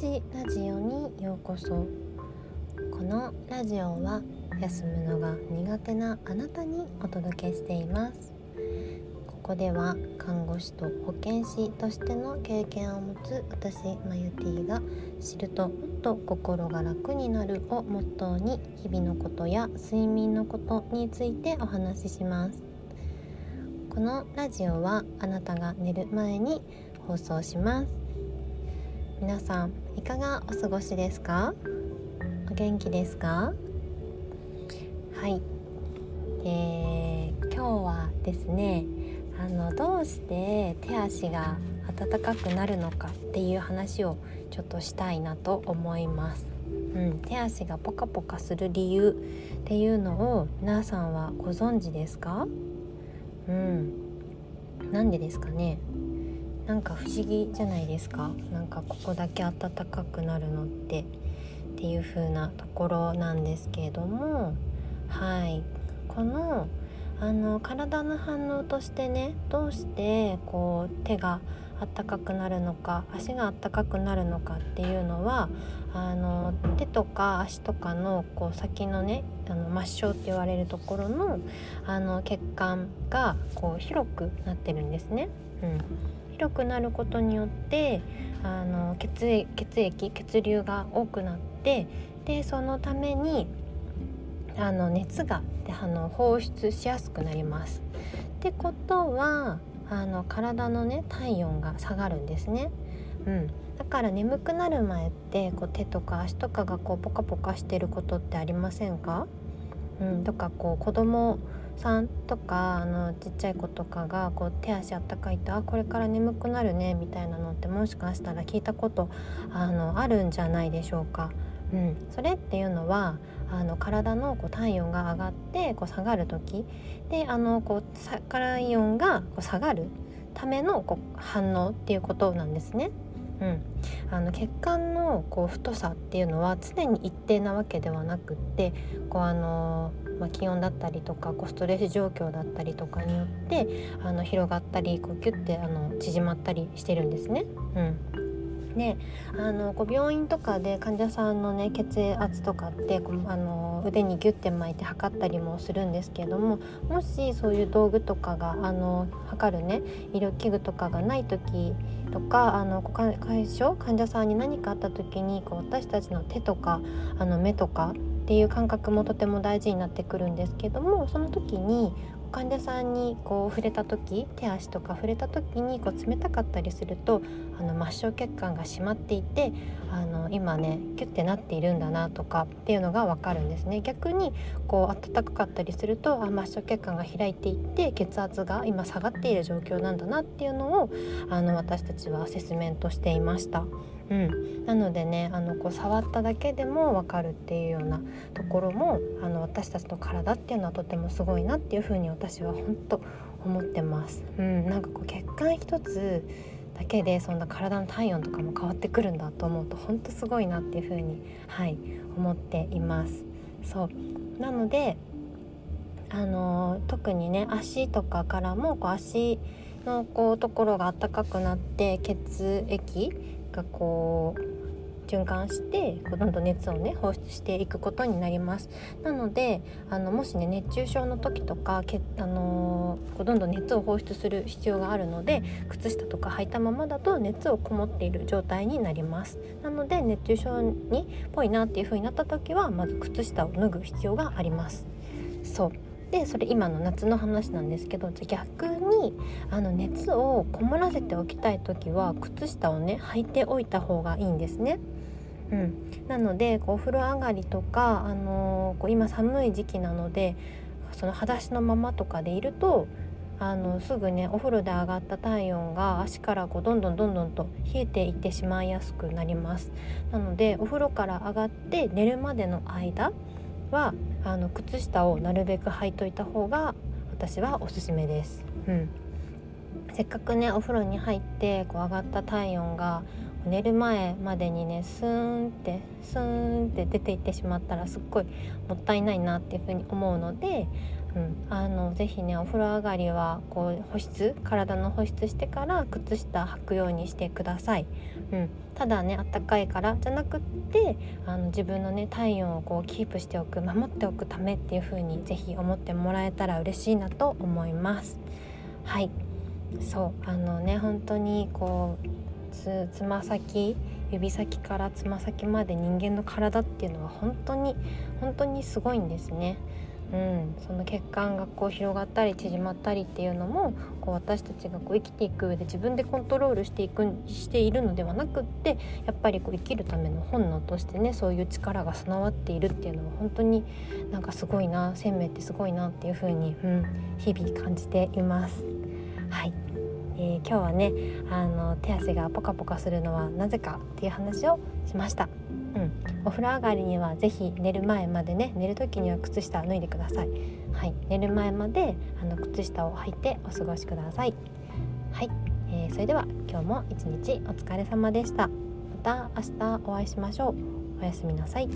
ちラジオにようこそ。このラジオは休むのが苦手なあなたにお届けしています。ここでは看護師と保健師としての経験を持つ私マユティが知るともっと心が楽になるをモットーに日々のことや睡眠のことについてお話しします。このラジオはあなたが寝る前に放送します。皆さんいかがお過ごしですか？お元気ですか？はい、えー、今日はですねあのどうして手足が暖かくなるのかっていう話をちょっとしたいなと思います。うん、手足がポカポカする理由っていうのを皆さんはご存知ですか？うん、なんでですかね？なんか不思議じゃないですか？なんかここだけ暖かくなるのって。っていう風なところなんですけれども。はい。このあの体の反応としてねどうしてこう手があったかくなるのか足があったかくなるのかっていうのはあの手とか足とかのこう先のねあの末梢って言われるところのあの血管がこう広くなってるんですね。うん、広くなることによってあの血液血流が多くなってでそのためにあの熱があの放出しやすくなります。ってことはあの体のね体温が下がるんですね。うん、だから眠くなる前ってこう手とか足とかがこうポカポカしてることってありませんか、うん、とかこう子供さんとかあのちっちゃい子とかがこう手足あったかいとあこれから眠くなるねみたいなのってもしかしたら聞いたことあのあるんじゃないでしょうか。うん、それっていうのはあの体のこう体温が上がってこう下がる時であのこう体温がこう下がるためのこう反応っていうことなんですね。うん、あの血管のこう太さっていうのは常に一定なわけではなくってこうあの、まあ、気温だったりとかこうストレス状況だったりとかによってあの広がったりこうギュッてあの縮まったりしてるんですね。うんであのこう病院とかで患者さんのね血圧とかってこうあの腕にギュッて巻いて測ったりもするんですけれどももしそういう道具とかがあの測るね医療器具とかがない時とかあの解消患者さんに何かあった時にこう私たちの手とかあの目とかっていう感覚もとても大事になってくるんですけどもその時に患者さんにこう触れた時手足とか触れた時にこう冷たかったりするとあの末梢血管が締まっていてあの今ねキュッてなっているんだなとかっていうのが分かるんですね逆にこう暖かかったりするとあ末梢血管が開いていって血圧が今下がっている状況なんだなっていうのをあの私たちはアセスメントしていました。うん、なのでねあのこう触っただけでも分かるっていうようなところもあの私たちの体っていうのはとてもすごいなっていうふうに私は本当思ってます。うん、なんかこう血管一つだけでそんな体の体温とかも変わってくるんだと思うと本当すごいなっていうふうにはい思っています。そうなのであの特にね足とかからもこう足のこうところが暖かくなって血液がこう循環してどんどん熱をね放出していくことになります。なのであのもしね熱中症の時とかけ、あのー、こうどんどん熱を放出する必要があるので靴下とか履いたままだと熱をこもっている状態になります。なので熱中症にっぽいなっていう風になった時はまず靴下を脱ぐ必要があります。そう。でそれ今の夏の話なんですけどじゃ逆にあの熱をこもらせておきたい時は靴下をね履いておいた方がいいんですね。うん、なのでこうお風呂上がりとか、あのー、こう今寒い時期なのでその裸足のままとかでいるとあのすぐねお風呂で上がった体温が足からこうどんどんどんどんと冷えていってしまいやすくなりますなのでお風呂から上がって寝るまでの間はあの靴下をなるべく履いといた方が私はおすすめです。うん、せっかくねお風呂に入ってこう上がった体温が寝る前までにねスーンってスーンって出ていってしまったらすっごいもったいないなっていうふうに思うのでうん、あのぜひねお風呂上がりはこう保湿体の保湿してから靴下履くようにしてください、うん、ただねあったかいからじゃなくってあの自分のね体温をこうキープしておく守っておくためっていう風にぜひ思ってもらえたら嬉しいなと思います。はい。そう。あのね本当にこうつつま先指先からつま先まで人間の体っていうのは本当に本当にすごいんですね。うん、その血管がこう広がったり縮まったりっていうのもこう私たちがこう生きていく上で自分でコントロールしていくしているのではなくってやっぱりこう生きるための本能としてねそういう力が備わっているっていうのは本当になんかすごいな生命ってすごいなっていう風に、うん、日々感じています。はいえー、今日はねあの手足がポカポカするのはなぜかっていう話をしました。うん、お風呂上がりには是非寝る前までね寝る時には靴下脱いでください。はい、寝る前まであの靴下を履いてお過ごしください。はい、えー、それでは今日も一日お疲れ様でした。また明日お会いしましょう。おやすみなさい。